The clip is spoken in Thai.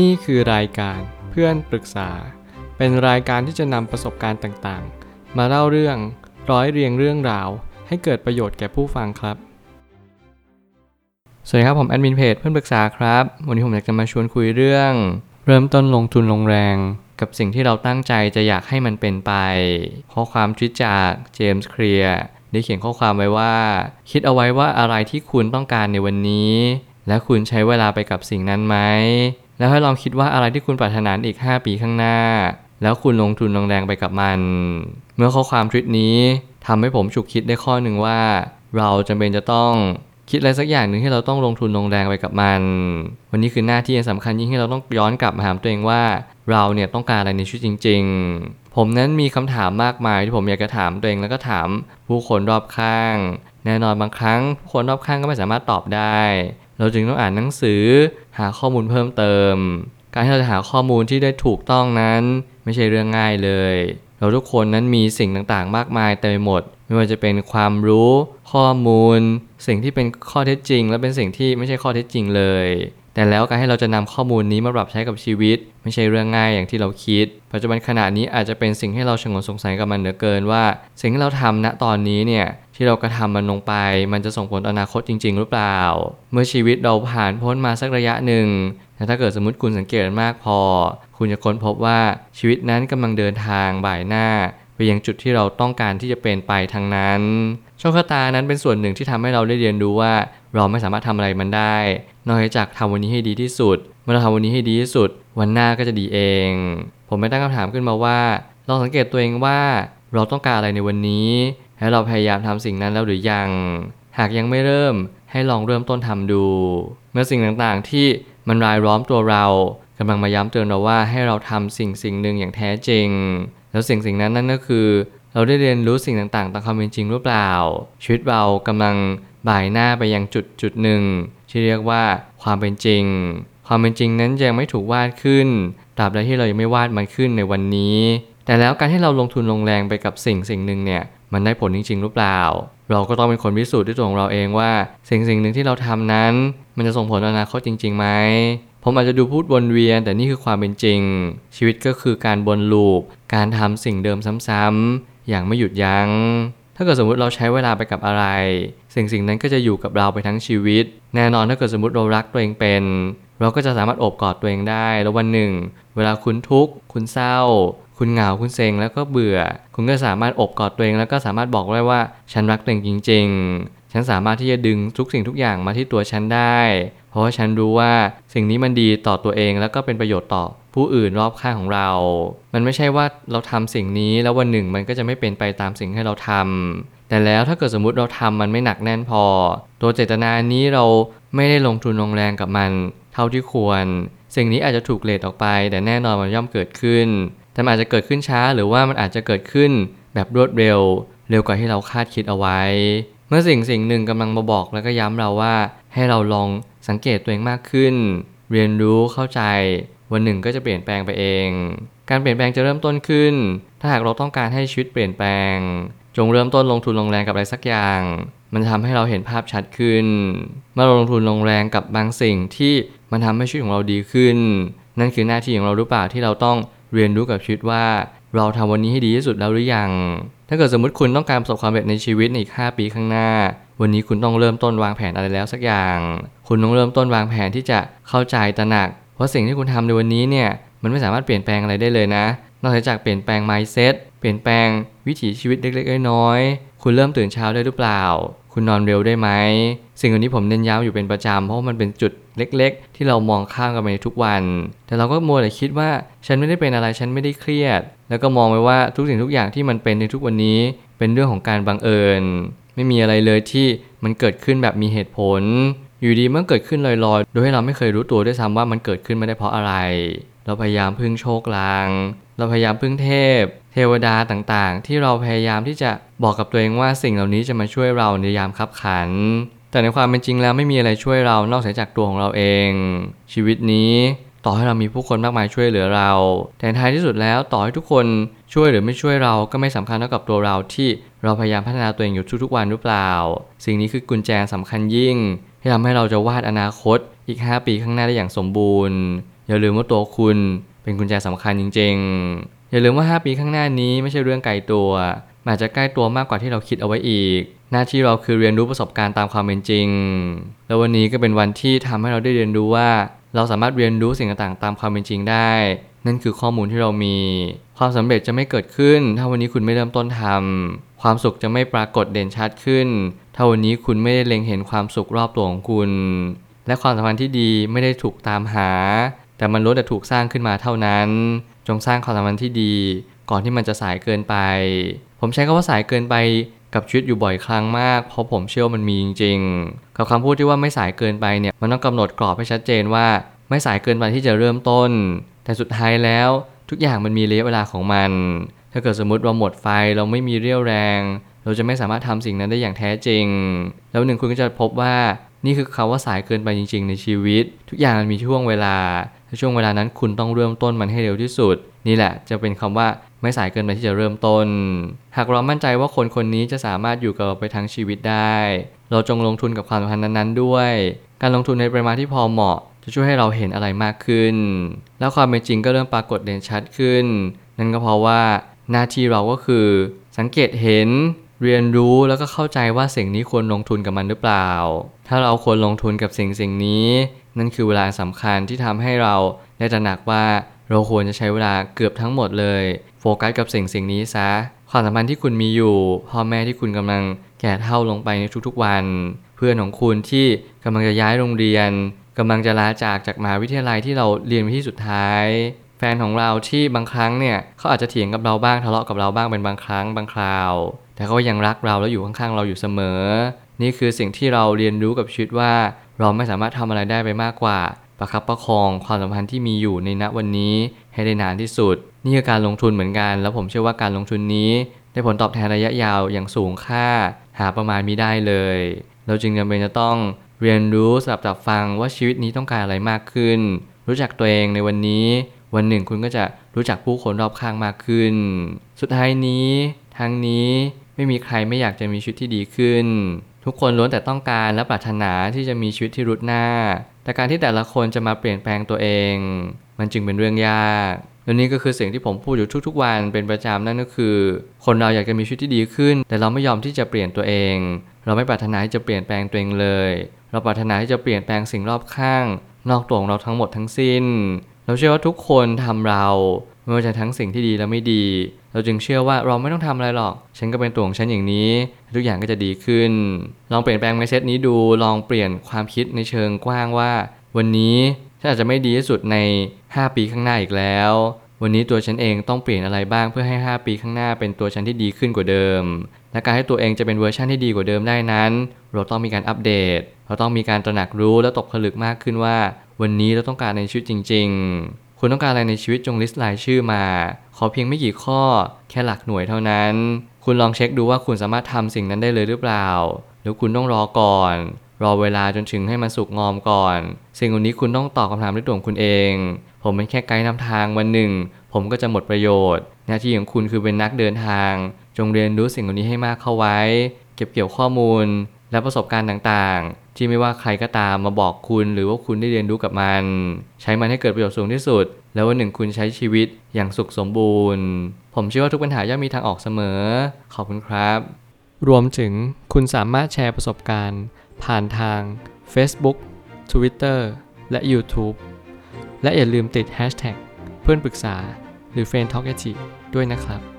นี่คือรายการเพื่อนปรึกษา เป็นรายการที่จะนำประสบการณ์ต่างๆ มาเล่าเรื่องร้อยเรียงเรื่องราว ให้เกิดประโยชน์แก่ผู้ฟังครับ สวัสดีครับผมแอดมินเพจเพื่อนปรึกษาครับ วันนี้ผมอยากจะมาชวนคุยเรื่อง เริ่มต้นลงทุนลงแรง กับสิ่งที่เราตั้งใจจะอยากให้มันเป็นไปข้อความทิตจากเจมส์เคลียร์ได้เขียนข้อความไว้ว่า คิดเอาไว้ว่าอะไรที่คุณต้องการในวันนี้ และคุณใช้เวลาไปกับสิ่งนั้นไหม แล้วให้ลองคิดว่าอะไรที่คุณปรารถนาอีก 5 ปีข้างหน้า แล้วคุณลงทุนลงแรงไปกับมัน เมื่อข้อความทวิตนี้ทำให้ผมฉุกคิดได้ข้อหนึ่งว่า เราจำเป็นจะต้องคิดอะไรสักอย่างหนึ่งที่เราต้องลงทุนลงแรงไปกับมัน วันนี้คือหน้าที่สำคัญยิ่งที่เราต้องย้อนกลับมาถามตัวเองว่า เราเนี่ยต้องการอะไรในชีวิตจริง ๆ ผมนั้นมีคำถามมากมายที่ผมอยากจะถามตัวเองแล้วก็ถามผู้คนรอบข้าง แน่นอนบางครั้งผู้คนรอบข้างก็ไม่สามารถตอบได้ เราจึงต้องอ่านหนังสือหาข้อมูลเพิ่มเติม การที่เราจะหาข้อมูลที่ได้ถูกต้องนั้น ไม่ใช่เรื่องง่ายเลย เราทุกคนนั้นมีสิ่งต่างๆ มากมายเต็มไปหมด ไม่ว่าจะเป็นความรู้ ข้อมูล สิ่งที่เป็นข้อเท็จจริง และเป็นสิ่งที่ไม่ใช่ข้อเท็จจริงเลย แต่แล้วการให้เราจะนำข้อมูลนี้มาปรับใช้กับชีวิต ไม่ใช่เรื่องง่ายอย่างที่เราคิด ปัจจุบันขณะนี้อาจจะเป็นสิ่งให้เราชงนสงสัยกับมันเหลือเกินว่า สิ่งที่เราทำณตอนนี้เนี่ยที่เรากระทำมันลงไป มันจะส่งผลต่ออนาคตจริง ๆ หรือเปล่า เมื่อชีวิตเราผ่านพ้นมาสักระยะหนึ่งแต่ถ้าเกิดสมมติคุณสังเกตมากพอ คุณจะค้นพบว่าชีวิตนั้นกำลังเดินทางบ่ายหน้า ยังจุดที่เราต้องการที่จะเป็นไปทางนั้นโชคชะตานั้นเป็นส่วนหนึ่งที่ทำให้เราได้เรียนรู้ว่า เราไม่สามารถทำอะไรมันได้ นอกจากทำวันนี้ให้ดีที่สุด เมื่อเราทำวันนี้ให้ดีที่สุด วันหน้าก็จะดีเอง ผมไม่ตั้งคำถามขึ้นมาว่าลองสังเกตตัวเองว่าเราต้องการอะไรในวันนี้ และเราพยายามทำสิ่งนั้นแล้วหรือยัง หากยังไม่เริ่มให้ลองเริ่มต้นทำดู เมื่อสิ่งต่างๆที่มันรายล้อมตัวเรากำลังมาย้ำเตือนเราว่าให้เราทำสิ่งสิ่งหนึ่งอย่างแท้จริง แล้วสิ่งสิ่งนั้นนั่นก็คือ เราได้เรียนรู้สิ่งต่างๆตามความเป็นจริงหรือเปล่า ชีวิตเรากำลังบ่ายหน้าไปยังจุดจุดหนึ่งที่เรียกว่าความเป็นจริง ความเป็นจริงนั้นยังไม่ถูกวาดขึ้นตราบใดที่เรายังไม่วาดมันขึ้นในวันนี้ แต่แล้วการที่เราลงทุนลงแรงไปกับสิ่งสิ่งหนึ่งเนี่ยมันได้ผลจริงๆหรือเปล่า เราก็ต้องเป็นคนพิสูจน์ด้วยตัวของเราเองว่า สิ่งสิ่งหนึ่งที่เราทำนั้น มันจะส่งผลต่ออนาคตจริงๆไหม ผมอาจจะดูพูดวนเวียน แต่นี่คือความเป็นจริง ชีวิตก็คือการวนลูป การทำสิ่งเดิมซ้ำๆอย่างไม่หยุดยัง้ง ถ้าเกิดสมมติเราใช้เวลาไปกับอะไร สิ่งสิ่งนั้นก็จะอยู่กับเราไปทั้งชีวิต แน่นอนถ้าเกิดสมมติเรารักตัวเองเป็น เราก็จะสามารถอบกอดตัวเองได้ แล้ววันหนึ่ง เวลาคุณทุกข์คุณเศร้า คุณเหงาคุณเซ็งแล้วก็เบื่อ คุณก็สามารถอบกอดตัวเองแล้วก็สามารถบอกได้ว่า ฉันรักตัวเองจริง ๆ ฉันสามารถที่จะดึงทุกสิ่งทุกอย่างมาที่ตัวฉันได้ เพราะว่าฉันรู้ว่าสิ่งนี้มันดีต่อตัวเองแล้วก็เป็นประโยชน์ต่อผู้อื่นรอบข้างของเรา มันไม่ใช่ว่าเราทำสิ่งนี้แล้ววันหนึ่งมันก็จะไม่เป็นไปตามสิ่งให้เราทำแต่แล้วถ้าเกิดสมมติเราทำมันไม่หนักแน่นพอ ตัวเจตนานี้เราไม่ได้ลงทุนลงแรงกับมัน เท่าที่ควร สิ่งนี้อาจจะถูกเลทออกไป แต่แน่นอนมันย่อมเกิดขึ้น แต่มันอาจจะเกิดขึ้นช้าหรือว่ามันอาจจะเกิดขึ้นแบบรวดเร็ว เร็วกว่าที่เราคาดคิดเอาไว้ มื่อสิ่งสิ่งหนึ่งกำลังมาบอกแล้วก็ย้ำเราว่า ให้เราลองสังเกตตัวเองมากขึ้น เรียนรู้เข้าใจ วันหนึ่งก็จะเปลี่ยนแปลงไปเอง การเปลี่ยนแปลงจะเริ่มต้นขึ้น ถ้าหากเราต้องการให้ชีวิตเปลี่ยนแปลง จงเริ่มต้นลงทุนลงแรงกับอะไรสักอย่าง มันทำให้เราเห็นภาพชัดขึ้น เมื่อเราลงทุนลงแรงกับบางสิ่งที่มันทำให้ชีวิตของเราดีขึ้น นั่นคือหน้าที่ของเราหรือเปล่าที่เราต้องเรียนรู้กับชีวิตว่า เราทำวันนี้ให้ดีที่สุดแล้วหรือยัง ถ้าเกิดสมมติคุณต้องการประสบความสำเร็จในชีวิตในอีก 5 ปีข้างหน้า วันนี้คุณต้องเริ่มต้นวางแผนอะไรแล้วสักอย่าง คุณต้องเริ่มต้นวางแผนที่จะเข้าใจตระหนัก เพราะสิ่งที่คุณทำในวันนี้เนี่ยมันไม่สามารถเปลี่ยนแปลงอะไรได้เลยนะ นอกจากเปลี่ยนแปลง mindset เปลี่ยนแปลงวิถีชีวิตเล็กๆน้อยๆคุณเริ่มตื่นเช้าได้หรือเปล่า คุณนอนเร็วได้ไหม สิ่งเหล่านี้ผมเน้นย้ำอยู่เป็นประจำเพราะมันเป็นจุดเล็ก ๆ ที่เรามองข้ามกันไปทุกวัน แต่เราก็มัวแต่คิดว่าฉันไม่ได้เป็นอะไรฉันไม่ได้เครียด แล้วก็มองไปว่าทุกสิ่งทุกอย่างที่มันเป็นในทุกวันนี้ เป็นเรื่องของการบังเอิญ ไม่มีอะไรเลยที่มันเกิดขึ้นแบบมีเหตุผล อยู่ดีมันเกิดขึ้นลอยๆ โดยให้เราไม่เคยรู้ตัวด้วยซ้ำว่ามันเกิดขึ้นไม่ได้เพราะอะไร เราพยายามพึ่งโชคลาง เราพยายามพึ่งเทพ เทวดาต่างๆ ที่เราพยายามที่จะบอกกับตัวเองว่าสิ่งเหล่านี้จะมาช่วยเราในยามคับขัน แต่ในความเป็นจริงแล้วไม่มีอะไรช่วยเรานอกจากตัวของเราเอง ชีวิตนี้ต่อให้เรามีผู้คนมากมายช่วยเหลือเรา แต่ท้ายที่สุดแล้วต่อให้ทุกคนช่วยหรือไม่ช่วยเราก็ไม่สำคัญเท่ากับตัวเราที่เราพยายามพัฒนาตัวเองอยู่ทุกๆวันหรือเปล่า สิ่งนี้คือกุญแจสำคัญยิ่งที่ทำให้เราจะวาดอนาคตอีก 5 ปีข้างหน้าได้อย่างสมบูรณ์ อย่าลืมว่าตัวคุณเป็นกุญแจสำคัญจริง ๆ อย่าลืมว่า 5 ปีข้างหน้านี้ไม่ใช่เรื่องไกลตัวอาจจะใกล้ตัวมากกว่าที่เราคิดเอาไว้อีก หน้าที่เราคือเรียนรู้ประสบการณ์ตามความเป็นจริง แล้ววันนี้ก็เป็นวันที่ทำให้เราได้เรียนรู้ว่า เราสามารถเรียนรู้สิ่งต่างๆ ตามความเป็นจริงได้ นั่นคือข้อมูลที่เรามี ความสำเร็จจะไม่เกิดขึ้น ถ้าวันนี้คุณไม่เริ่มต้นทำความสุขจะไม่ปรากฏเด่นชัดขึ้น ถ้าวันนี้คุณไม่ได้เล็งเห็นความสุขรอบตัวของคุณ และความสัมพันธ์ที่ดีไม่ได้ถูกตามหา แต่มันล้วนแต่ถูกสร้างขึ้นมาเท่านั้น จงสร้างความสัมพันธ์ที่ดี ก่อนที่มันจะสายเกินไป ผมใช้คำว่าสายเกินไปกับชีวิตอยู่บ่อยครั้งมาก เพราะผมเชื่อว่ามันมีจริงๆ กับคำพูดที่ว่าไม่สายเกินไปเนี่ย มันต้องกำหนดกรอบให้ชัดเจนว่า ไม่สายเกินไปที่จะเริ่มต้น แต่สุดท้ายแล้วทุกอย่างมันมีระยะเวลาของมัน ถ้าเกิดสมมติเราหมดไฟเราไม่มีเรี่ยวแรง เราจะไม่สามารถทำสิ่งนั้นได้อย่างแท้จริง แล้วหนึ่งคุณก็จะพบว่านี่คือคาว่าสายเกินไปจริง ๆ ในชีวิต ทุกอย่างมันมีช่วงเวลา ถ้าช่วงเวลานั้นคุณต้องเริ่มต้นมันให้เร็วที่สุด นี่แหละจะเป็นคำว่าไม่สายเกินไปที่จะเริ่มต้น หากเรามั่นใจว่าคนคนนี้จะสามารถอยู่กับเราไปทั้งชีวิตได้ เราจงลงทุนกับความสัมพันธ์นั้นๆด้วย การลงทุนในปริมาณที่พอเหมาะ จะช่วยให้เราเห็นอะไรมากขึ้น แล้วความเป็นจริงก็เริ่มปรากฏเด่นชัดขึ้น นั่นก็เพราะว่าหน้าที่เราก็คือ สังเกตเห็นเรียนรู้แล้วก็เข้าใจว่าสิ่งนี้ควรลงทุนกับมันหรือเปล่า ถ้าเราควรลงทุนกับสิ่งสิ่งนี้ นั่นคือเวลาสำคัญที่ทำให้เราได้ตระหนักว่าเราควรจะใช้เวลาเกือบทั้งหมดเลย โฟกัสกับสิ่งสิ่งนี้ซะความสัมพันธ์ที่คุณมีอยู่ พ่อแม่ที่คุณกำลังแก่เท่าลงไปในทุกๆวัน เพื่อนของคุณที่กำลังจะย้ายโรงเรียนกำลังจะลาจากจากมหาวิทยาลัยที่เราเรียนไปที่สุดท้าย แฟนของเราที่บางครั้งเนี่ยเขาอาจจะเถียงกับเราบ้างทะเลาะกับเราบ้างเป็นบางครั้งบางคราวแต่เขายังรักเราแล้วอยู่ข้างๆเราอยู่เสมอ นี่คือสิ่งที่เราเรียนรู้กับชีวิตว่า เราไม่สามารถทำอะไรได้ไปมากกว่า ประคับประคองความสัมพันธ์ที่มีอยู่ในณวันนี้ให้ได้นานที่สุด นี่คือการลงทุนเหมือนกัน แล้วผมเชื่อว่าการลงทุนนี้ ได้ผลตอบแทนระยะยาวอย่างสูงค่า หาประมาณมิได้เลย เราจึงจำเป็นจะต้องเรียนรู้สลับจับฟังว่าชีวิตนี้ต้องการอะไรมากขึ้น รู้จักตัวเองในวันนี้ วันหนึ่งคุณก็จะรู้จักผู้คนรอบข้างมากขึ้น สุดท้ายนี้ ทั้งนี้ ไม่มีใครไม่อยากจะมีชีวิตที่ดีขึ้น ทุกคนล้วนแต่ต้องการและปรารถนาที่จะมีชีวิตที่รุดหน้า แต่การที่แต่ละคนจะมาเปลี่ยนแปลงตัวเอง มันจึงเป็นเรื่องยากและนี่ก็คือสิ่งที่ผมพูดอยู่ทุกๆวันเป็นประจำนั่นก็คือ คนเราอยากจะมีชีวิตที่ดีขึ้น แต่เราไม่ยอมที่จะเปลี่ยนตัวเอง เราไม่ปรารถนาที่จะเปลี่ยนแปลงตัวเองเลย เราปรารถนาที่จะเปลี่ยนแปลงสิ่งรอบข้าง นอกตัวของเราทั้งหมดทั้งสิ้น เราเชื่อว่าทุกคนทำเรา ไม่ว่าจะทั้งสิ่งที่ดีและไม่ดี เราจึงเชื่อว่าเราไม่ต้องทำอะไรหรอก ฉันก็เป็นตัวของฉันอย่างนี้ ทุกอย่างก็จะดีขึ้น ลองเปลี่ยนแปลง mindset นี้ดู ลองเปลี่ยนความคิดในเชิงกว้างว่า วันนี้ฉันอาจจะไม่ดีที่สุดใน 5 ปีข้างหน้าอีกแล้ว วันนี้ตัวฉันเองต้องเปลี่ยนอะไรบ้างเพื่อให้ 5 ปีข้างหน้าเป็นตัวฉันที่ดีขึ้นกว่าเดิม และการให้ตัวเองจะเป็นเวอร์ชันที่ดีกว่าเดิมได้นั้น เราต้องมีการอัปเดต เราต้องมีการตระหนักรู้และตกผลึกมากขึ้นว่า วันนี้เราต้องการในชีวิตจริง ๆ คุณต้องการอะไรในชีวิตจงลิสต์รายชื่อมา ขอเพียงไม่กี่ข้อ แค่หลักหน่วยเท่านั้น คุณลองเช็คดูว่าคุณสามารถทำสิ่งนั้นได้เลยหรือเปล่า หรือคุณต้องรอก่อน รอเวลาจนถึงให้มันสุกงอมก่อน สิ่งเหล่านี้คุณต้องตอบคำถามด้วยตัวของคุณเอง ผมเป็นแค่ไกด์นำทางวันหนึ่ง ผมก็จะหมดประโยชน์ หน้าที่ของคุณคือเป็นนักเดินทาง จงเรียนรู้สิ่งเหล่านี้ให้มากเข้าไว้ เก็บเกี่ยวข้อมูล และประสบการณ์ต่างๆ ที่ไม่ว่าใครก็ตามมาบอกคุณ หรือว่าคุณได้เรียนรู้กับมัน ใช้มันให้เกิดประโยชน์สูงที่สุด แล้ววันหนึ่งคุณใช้ชีวิตอย่างสุขสมบูรณ์ ผมเชื่อว่าทุกปัญหาย่อมมีทางออกเสมอ ขอบคุณครับ รวมถึงคุณสามารถแชร์ประสบการณ์ ผ่านทาง Facebook Twitter และ YouTube และอย่าลืมติด Hashtag เพื่อนปรึกษาหรือ f r ร e n d t a l k ด้วยนะครับ